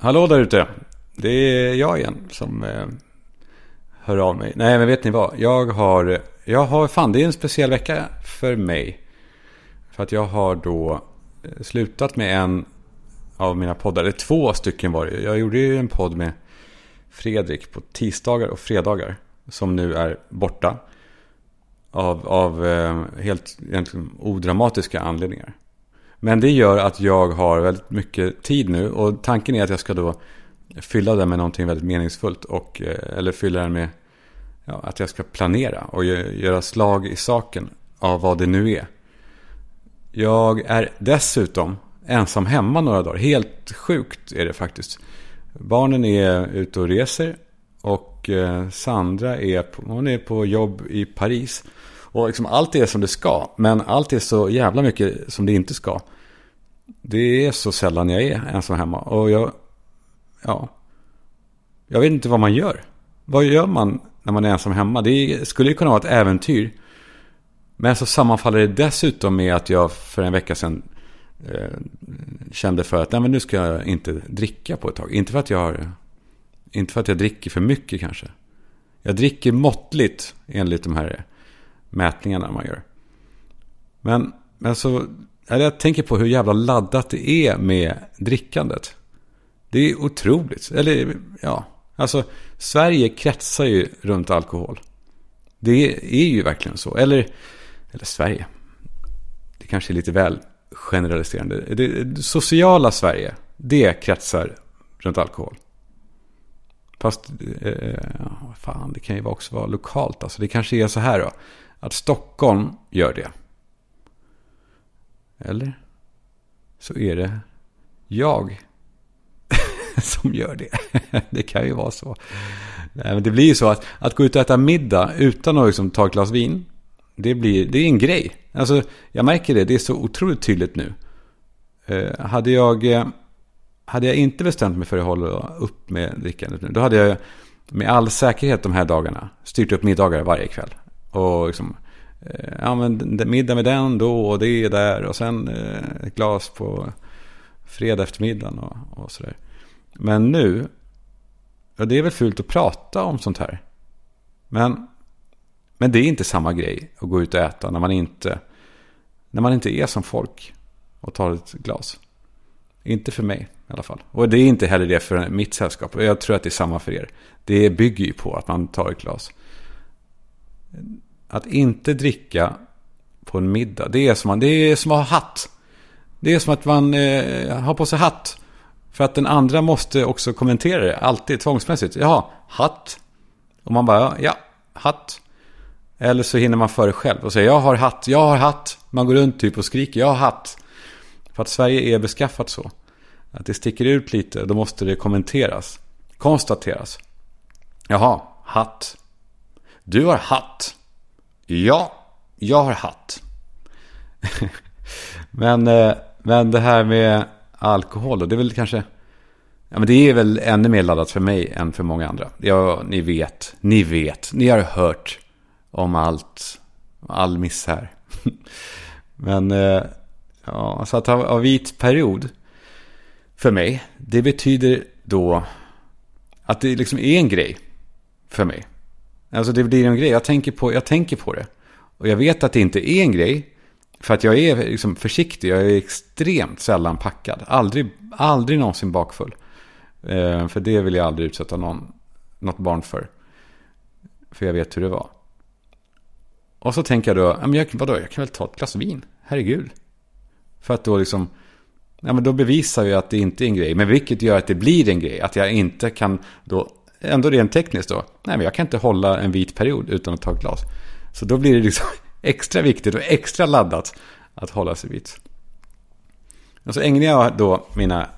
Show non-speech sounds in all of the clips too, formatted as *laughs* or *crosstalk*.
Hallå där ute. Det är jag igen som eh, hör av mig. Nej, men vet ni vad? Jag har, jag har, fan det är en speciell vecka för mig. För att jag har då eh, slutat med en av mina poddar. Eller två stycken var det. Jag gjorde ju en podd med Fredrik på tisdagar och fredagar. Som nu är borta. Av, av eh, helt egentligen odramatiska anledningar. Men det gör att jag har väldigt mycket tid nu. Och tanken är att jag ska då fylla den med någonting väldigt meningsfullt. Och, eh, eller fylla den med ja, att jag ska planera och göra slag i saken av vad det nu är. Jag är dessutom ensam hemma några dagar. Helt sjukt är det faktiskt. Barnen är ute och reser. Och eh, Sandra är på, hon är på jobb i Paris. Och liksom allt är som det ska. Men allt är så jävla mycket som det inte ska. Det är så sällan jag är ensam hemma. Och jag... Ja. Jag vet inte vad man gör. Vad gör man när man är ensam hemma? Det skulle ju kunna vara ett äventyr. Men så sammanfaller det dessutom med att jag för en vecka sedan eh, kände för att nej, men nu ska jag inte dricka på ett tag. Inte för att jag har, inte för att jag dricker för mycket kanske. Jag dricker måttligt enligt de här mätningarna man gör. Men, men så, jag tänker på hur jävla laddat det är med drickandet. Det är otroligt. Eller ja, alltså Sverige kretsar ju runt alkohol. Det är ju verkligen så. Eller, eller Sverige. Det kanske är lite väl generaliserande. Det, sociala Sverige, det kretsar runt alkohol. Fast, eh, eh fan, det kan ju också vara lokalt. Alltså, det kanske är så här då. Att Stockholm gör det. Eller? Så är det jag *laughs* som gör det. *laughs* det kan ju vara så. Nej, men det blir ju så att, att gå ut och äta middag utan att liksom ta ett glas vin. Det, blir, det är en grej. Alltså, jag märker det. Det är så otroligt tydligt nu. Eh, hade, jag, eh, hade jag inte bestämt mig för att hålla upp med drickandet nu. Då hade jag med all säkerhet de här dagarna styrt upp middagar varje kväll. Och liksom, eh, ja men middag med den då och det där. Och sen eh, ett glas på fredag eftermiddagen och, och sådär. Men nu, ja det är väl fult att prata om sånt här. Men, men det är inte samma grej att gå ut och äta när man inte, när man inte är som folk och tar ett glas. Inte för mig i alla fall. Och det är inte heller det för mitt sällskap. Jag tror att det är samma för er. Det bygger ju på att man tar ett glas. Att inte dricka på en middag, det är som, man, det är som att ha hatt. Det är som att man eh, har på sig hatt. För att den andra måste också kommentera det, alltid tvångsmässigt. Jaha, hatt. Och man bara, ja, hatt. Eller så hinner man före själv och säger, jag har hatt, jag har hatt. Man går runt typ och skriker, jag har hatt. För att Sverige är beskaffat så. Att det sticker ut lite, då måste det kommenteras. Konstateras. Jaha, hatt. Du har hatt. Ja, jag har hatt. *laughs* men, eh, men det här med alkohol. Och det är väl kanske... Ja, men det är väl ännu mer laddat för mig än för många andra. Ja, ni vet. Ni vet. Ni har hört om allt. All misär. *laughs* men... Eh, ja, så att ha vit period. För mig. Det betyder då... Att det liksom är en grej. För mig. Alltså det blir en grej. Jag tänker på, jag tänker på det. Och jag vet att det inte är en grej. För att jag är liksom försiktig. Jag är extremt sällan packad. Aldrig, aldrig någonsin bakfull. Eh, för det vill jag aldrig utsätta någon, något barn för. För jag vet hur det var. Och så tänker jag då, men jag, vadå, jag kan väl ta ett glas vin. Herregud. För att då liksom, ja men då bevisar jag att det inte är en grej. Men vilket gör att det blir en grej. Att jag inte kan då, ändå rent tekniskt då, nej men jag kan inte hålla en vit period utan att ta ett glas. Så då blir det liksom *laughs* extra viktigt och extra laddat att hålla sig vit. Och så ägnar jag då mina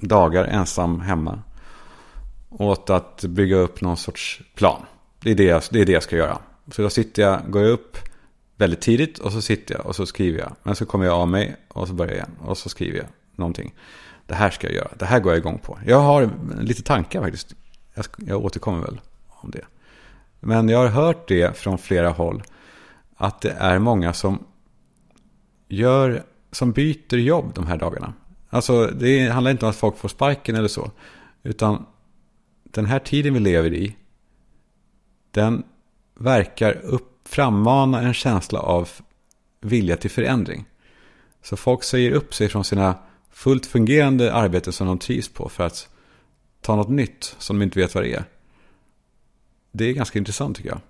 dagar ensam hemma åt att bygga upp någon sorts plan. Det är det jag, det är det jag ska göra. Så då sitter jag, går jag upp väldigt tidigt och så sitter jag och så skriver jag. Men så kommer jag av mig och så börjar jag igen och så skriver jag någonting. Det här ska jag göra, det här går jag igång på. Jag har lite tankar faktiskt. Jag, jag återkommer väl om det. Men jag har hört det från flera håll att det är många som gör, som byter jobb de här dagarna. Alltså det handlar inte om att folk får sparken eller så. Utan den här tiden vi lever i, den verkar upp, frammana en känsla av vilja till förändring. Så folk säger upp sig från sina fullt fungerande arbeten som de trivs på för att ta något nytt som de inte vet vad det är. Det är ganska intressant tycker jag.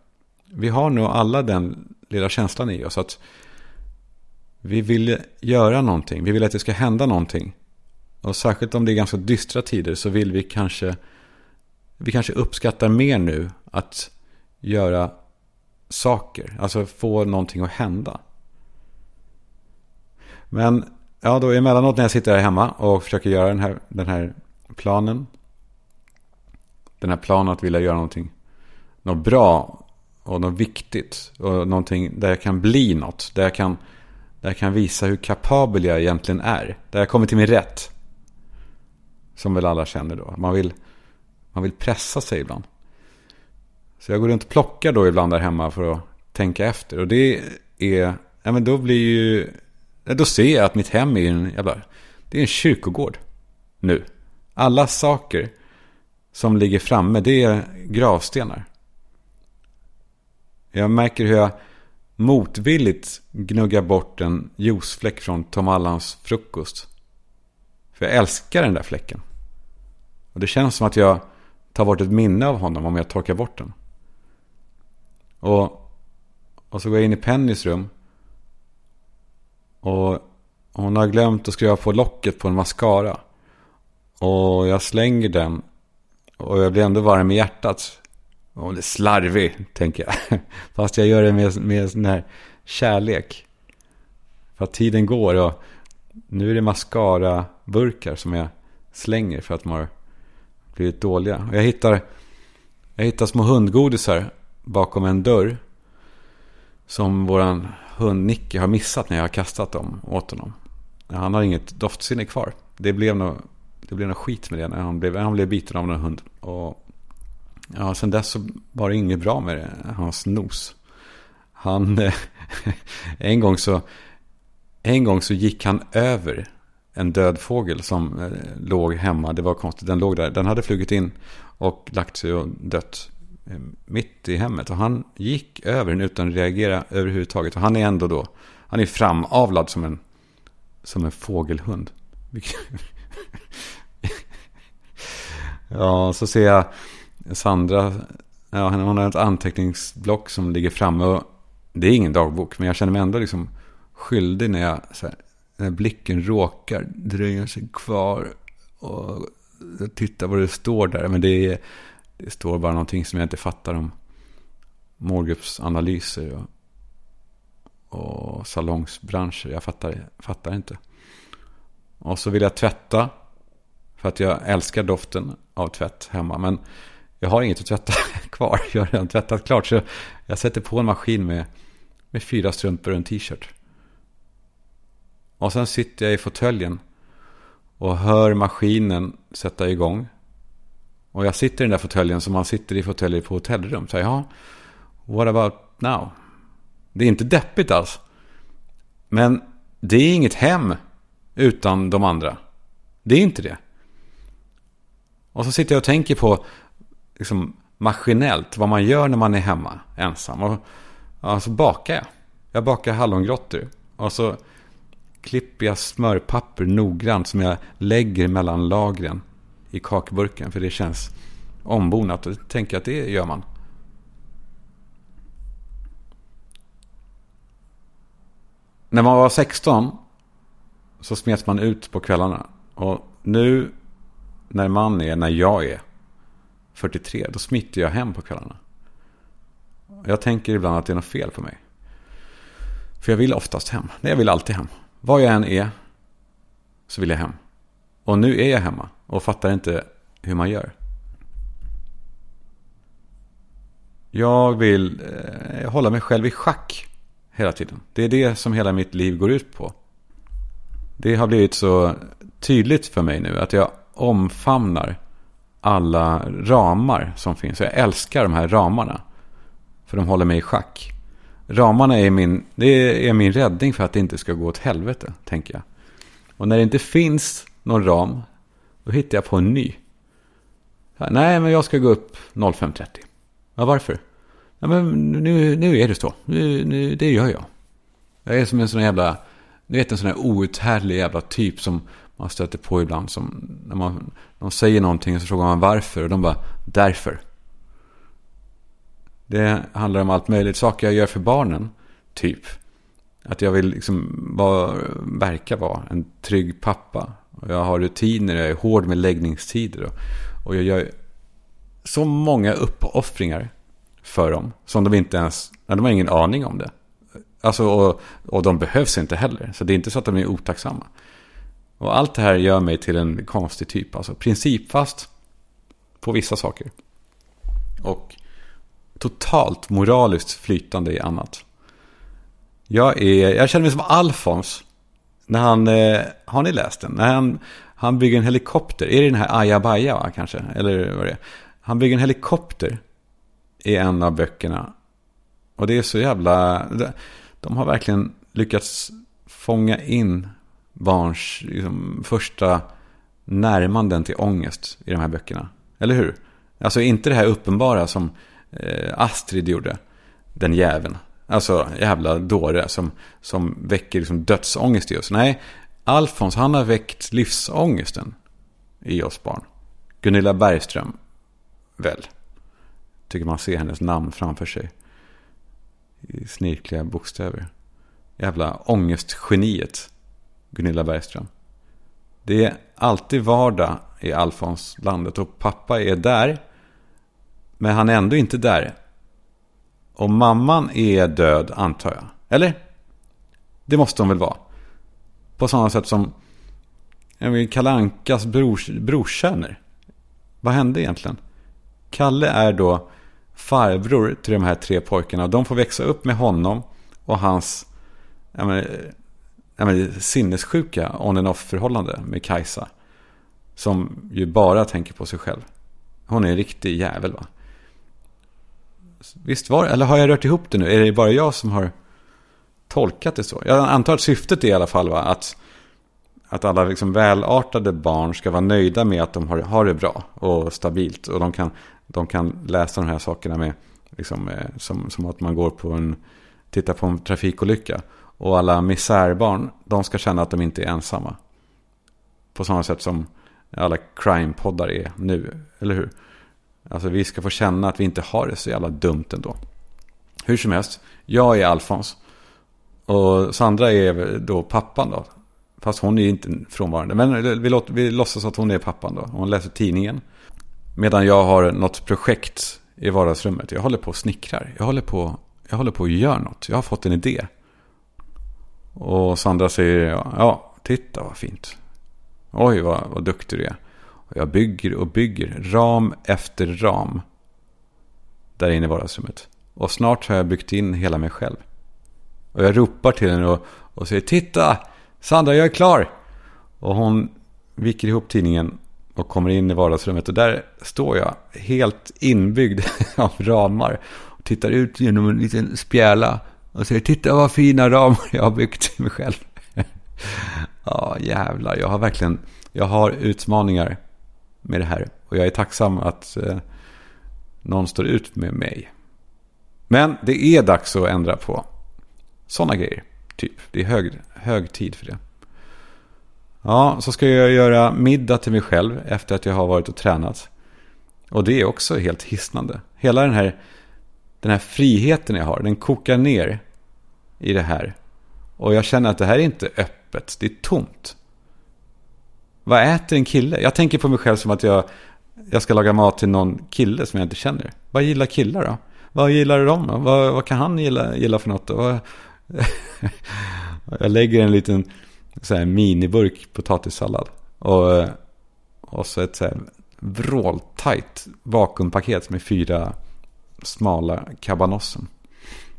Vi har nog alla den lilla känslan i oss att vi vill göra någonting. Vi vill att det ska hända någonting. Och särskilt om det är ganska dystra tider så vill vi kanske vi kanske uppskattar mer nu att göra saker. Alltså få någonting att hända. Men ja, då emellanåt när jag sitter här hemma och försöker göra den här, den här planen. Den här planen att vilja göra någonting. Något bra och något viktigt. Och någonting där jag kan bli något. Där jag kan, där jag kan visa hur kapabel jag egentligen är. Där jag kommer till min rätt. Som väl alla känner då. Man vill, man vill pressa sig ibland. Så jag går runt och plockar då ibland där hemma för att tänka efter. Och det är, ja men då blir ju, då ser jag att mitt hem är en jävla, det är en kyrkogård nu. Alla saker som ligger framme, det är gravstenar. Jag märker hur jag motvilligt gnuggar bort en juicefläck från Tom Allans frukost. För jag älskar den där fläcken. Och det känns som att jag tar bort ett minne av honom om jag torkar bort den. Och, och så går jag in i Pennys rum. Och hon har glömt att skruva på locket på en mascara. Och jag slänger den. Och jag blir ändå varm i hjärtat. Och det är slarvig, tänker jag. *laughs* Fast jag gör det med, med sån här kärlek. För att tiden går och nu är det mascara-burkar som jag slänger för att de har blivit dåliga. Och jag hittar, jag hittar små hundgodisar bakom en dörr. Som våran hund Nicky har missat när jag har kastat dem åt honom. Han har inget doftsinne kvar. Det blev nog, det blev något skit med det när han blev, han blev biten av en hund. Och ja, sen dess så var det inget bra med det, hans nos. Han, eh, *laughs* en gång så, en gång så gick han över en död fågel som eh, låg hemma. Det var konstigt, den låg där. Den hade flugit in och lagt sig och dött eh, mitt i hemmet. Och han gick över den utan att reagera överhuvudtaget. Och han är ändå då, han är framavlad som en, som en fågelhund. *laughs* ja, så ser jag Sandra, ja, hon har ett anteckningsblock som ligger framme. Och det är ingen dagbok, men jag känner mig ändå liksom skyldig när jag så här, när blicken råkar dröja sig kvar och titta vad det står där. Men det, är, det står bara någonting som jag inte fattar om målgruppsanalyser och, och salongsbranscher. Jag fattar, fattar inte. Och så vill jag tvätta. För att jag älskar doften av tvätt hemma. Men jag har inget att tvätta *laughs* kvar. Jag har redan tvättat klart. Så jag sätter på en maskin med, med fyra strumpor och en t-shirt. Och sen sitter jag i fåtöljen och hör maskinen sätta igång. Och jag sitter i den där fåtöljen som man sitter i fåtöljer på hotellrum. Så ja, what about now? Det är inte deppigt alls. Men det är inget hem utan de andra. Det är inte det. Och så sitter jag och tänker på liksom, maskinellt vad man gör när man är hemma ensam. Och och så bakar jag. Jag bakar hallongrottor. Och så klipper jag smörpapper noggrant som jag lägger mellan lagren i kakburken. För det känns ombonat. Och tänker att det gör man. När man var 16 så smet man ut på kvällarna. Och nu när man är, när jag är 43, då smiter jag hem på kvällarna. Jag tänker ibland att det är något fel på mig. För jag vill oftast hem. Nej, jag vill alltid hem. Var jag än är så vill jag hem. Och nu är jag hemma och fattar inte hur man gör. Jag vill eh, hålla mig själv i schack hela tiden. Det är det som hela mitt liv går ut på. Det har blivit så tydligt för mig nu att jag omfamnar alla ramar som finns. Jag älskar de här ramarna. För de håller mig i schack. Ramarna är min, det är min räddning för att det inte ska gå åt helvete, tänker jag. Och när det inte finns någon ram, då hittar jag på en ny. Nej, men jag ska gå upp 05.30. Ja, varför? Ja, men nu, nu är det så. Nu, nu, det gör jag. Jag är som en sån jävla, du vet en sån här outhärdlig jävla typ som man stöter på ibland. Som när man, de säger någonting och så frågar man varför. Och de bara, därför. Det handlar om allt möjligt. Saker jag gör för barnen, typ. Att jag vill liksom vara, verka vara en trygg pappa. Och jag har rutiner, jag är hård med läggningstider. Och, och jag gör så många uppoffringar för dem. Som de inte ens, de har ingen aning om det. Alltså, och, och de behövs inte heller. Så det är inte så att de är otacksamma. Och allt det här gör mig till en konstig typ. Alltså principfast på vissa saker. Och totalt moraliskt flytande i annat. Jag, är, jag känner mig som Alfons. När han, eh, har ni läst den? När han, han bygger en helikopter. Är det den här Ajabaja va, kanske? Eller vad det är. Han bygger en helikopter i en av böckerna. Och det är så jävla... De har verkligen lyckats fånga in barns liksom, första närmanden till ångest i de här böckerna. Eller hur? Alltså inte det här uppenbara som eh, Astrid gjorde. Den jäveln. Alltså jävla dåre som, som väcker liksom dödsångest i oss. Nej, Alfons han har väckt livsångesten i oss barn. Gunilla Bergström, väl. Tycker man ser hennes namn framför sig. I snirkliga bokstäver. Jävla ångestgeniet. Gunilla Bergström. Det är alltid vardag i Alfonslandet och pappa är där. Men han är ändå inte där. Och mamman är död antar jag. Eller? Det måste hon väl vara. På samma sätt som Kalle Ankas brors, brorsöner. Vad hände egentligen? Kalle är då farbror till de här tre pojkarna. De får växa upp med honom och hans jag menar, jag sinnessjuka on and off förhållande med Kajsa. Som ju bara tänker på sig själv. Hon är en riktig jävel va? Visst var det? Eller har jag rört ihop det nu? Är det bara jag som har tolkat det så? Jag antar att syftet är i alla fall va? Att, att alla liksom välartade barn ska vara nöjda med att de har, har det bra och stabilt. Och de kan, de kan läsa de här sakerna med, liksom, eh, som, som att man går på en, tittar på en trafikolycka. Och alla misärbarn, de ska känna att de inte är ensamma. På samma sätt som alla crime-poddar är nu, eller hur? Alltså vi ska få känna att vi inte har det så jävla dumt ändå. Hur som helst, jag är Alfons. Och Sandra är då pappan då. Fast hon är inte frånvarande. Men vi, låter, vi låtsas att hon är pappan då. Hon läser tidningen. Medan jag har något projekt i vardagsrummet. Jag håller på och snickrar. Jag håller på, jag håller på och gör något. Jag har fått en idé. Och Sandra säger, ja, titta vad fint. Oj, vad, vad duktig du är. Och jag bygger och bygger, ram efter ram. Där inne i vardagsrummet. Och snart har jag byggt in hela mig själv. Och jag ropar till henne och, och säger, titta! Sandra, jag är klar! Och hon viker ihop tidningen och kommer in i vardagsrummet. Och där står jag helt inbyggd *laughs* av ramar. Och tittar ut genom en liten spjäla. Och säger titta vad fina ramar jag har byggt till mig själv. *laughs* ja, jävlar. Jag har verkligen jag har utmaningar med det här. Och jag är tacksam att eh, någon står ut med mig. Men det är dags att ändra på sådana grejer. Typ. Det är hög, hög tid för det. Ja, så ska jag göra middag till mig själv efter att jag har varit och tränat. Och det är också helt hisnande. Hela den här, den här friheten jag har, den kokar ner i det här. Och jag känner att det här är inte öppet, det är tomt. Vad äter en kille? Jag tänker på mig själv som att jag, jag ska laga mat till någon kille som jag inte känner. Vad gillar killar då? Vad gillar de då? Vad, vad kan han gilla, gilla för något då? *laughs* jag lägger en liten så här, miniburk potatissallad. Och, och så ett så här vråltajt vakuumpaket med fyra smala kabanossen.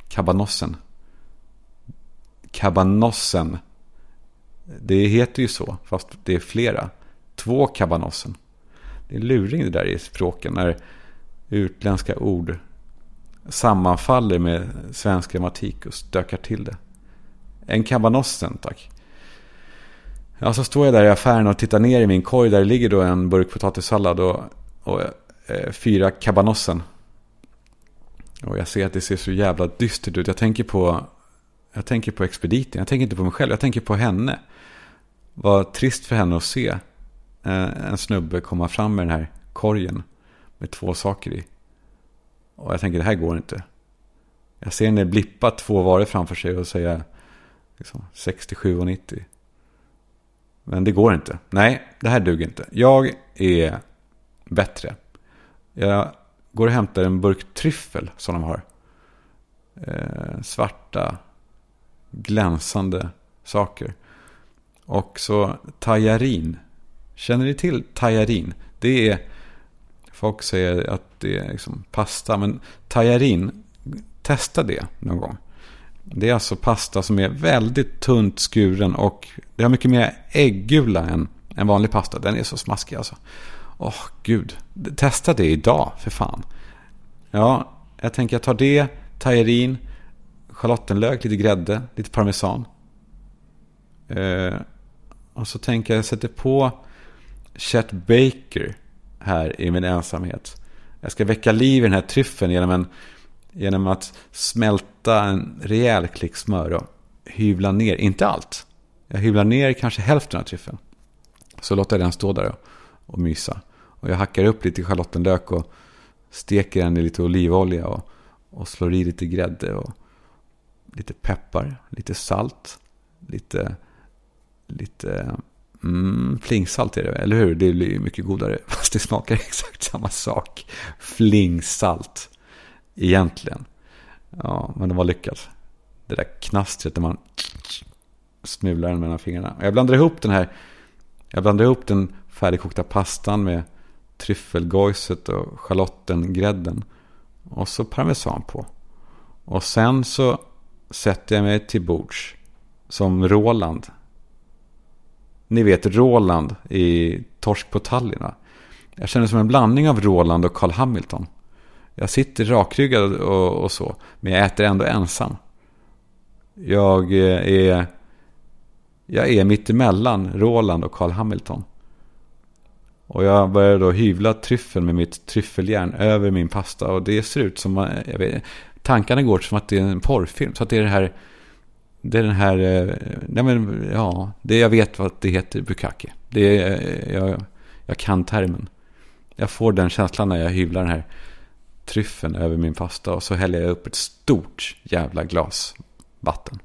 Kabanossen. Kabanossen. Det heter ju så, fast det är flera. Två kabanossen. Det är luring det där i språken när utländska ord sammanfaller med svensk grammatik och stökar till det. En kabanossen, tack. Ja, så står jag där i affären och tittar ner i min korg. Där ligger då en burk potatissallad. Och, och eh, fyra kabanossen. Och jag ser att det ser så jävla dystert ut. Jag tänker på, jag tänker på expediten. Jag tänker inte på mig själv. Jag tänker på henne. Vad trist för henne att se eh, en snubbe komma fram med den här korgen. Med två saker i. Och jag tänker det här går inte. Jag ser henne blippa två varor framför sig och säga liksom, 67 och 90. Men det går inte. Nej, det här duger inte. Jag är bättre. Jag går och hämtar en burk tryffel som de har. Eh, svarta, glänsande saker. Och så tajarin. Känner ni till tajarin? Det är, folk säger att det är liksom pasta, men tajarin, testa det någon gång. Det är alltså pasta som är väldigt tunt skuren och det har mycket mer äggula än, än vanlig pasta. Den är så smaskig alltså. Åh, oh, gud. Testa det idag, för fan. Ja, jag tänker jag tar det, tajerin, schalottenlök, lite grädde, lite parmesan. Eh, och så tänker jag, jag sätter på Chet Baker här i min ensamhet. Jag ska väcka liv i den här tryffeln genom, en, genom att smälta en rejäl klick smör och hyvla ner, inte allt. Jag hyvlar ner kanske hälften av tryffeln. Så låter jag den stå där och, och mysa. Och jag hackar upp lite schalottenlök och steker den i lite olivolja och, och slår i lite grädde och lite peppar, lite salt, lite, lite mm, flingsalt är det, eller hur? Det blir mycket godare, *laughs* fast det smakar *laughs* exakt samma sak. Flingsalt, egentligen. Ja, men det var lyckat. Det där knastret när man smular den mellan fingrarna. Jag blandar ihop den här, jag blandar ihop den färdigkokta pastan med tryffelgojset och schalottengrädden. Och så parmesan på. Och sen så sätter jag mig till bords. Som Roland. Ni vet Roland i Torsk på Tallinn. Jag känner som en blandning av Roland och Carl Hamilton. Jag sitter rakryggad och, och så. Men jag äter ändå ensam. Jag eh, är, jag är mittemellan Roland och Carl Hamilton. Och jag började då hyvla tryffeln med mitt tryffeljärn över min pasta. Och det ser ut som, jag vet, tankarna går som att det är en porrfilm. Så att det är det här, det är den här, eh, nej men ja, det, jag vet vad det heter, bukake. Det är, eh, jag, jag kan termen. Jag får den känslan när jag hyvlar den här tryffeln över min pasta. Och så häller jag upp ett stort jävla glas vatten.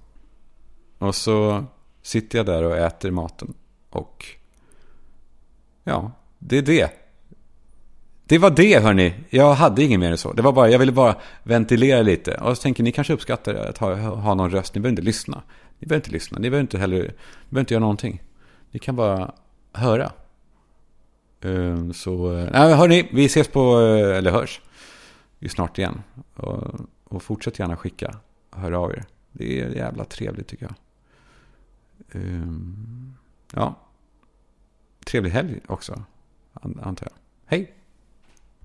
Och så sitter jag där och äter maten. Och ja, det är det. Det var det hörni. Jag hade inget mer än så. Det var bara, jag ville bara ventilera lite. Och så tänker ni kanske uppskattar att ha, ha någon röst. Ni behöver inte lyssna. Ni behöver inte lyssna. Ni behöver inte heller, ni behöver inte göra någonting. Ni kan bara höra. Ehm, så, eh, nej hörni, vi ses på, eh, eller hörs. Vi snart igen. Och, och fortsätt gärna skicka, höra av er. Det är jävla trevligt tycker jag. Um, ja. Trevlig helg också antar jag. Hej!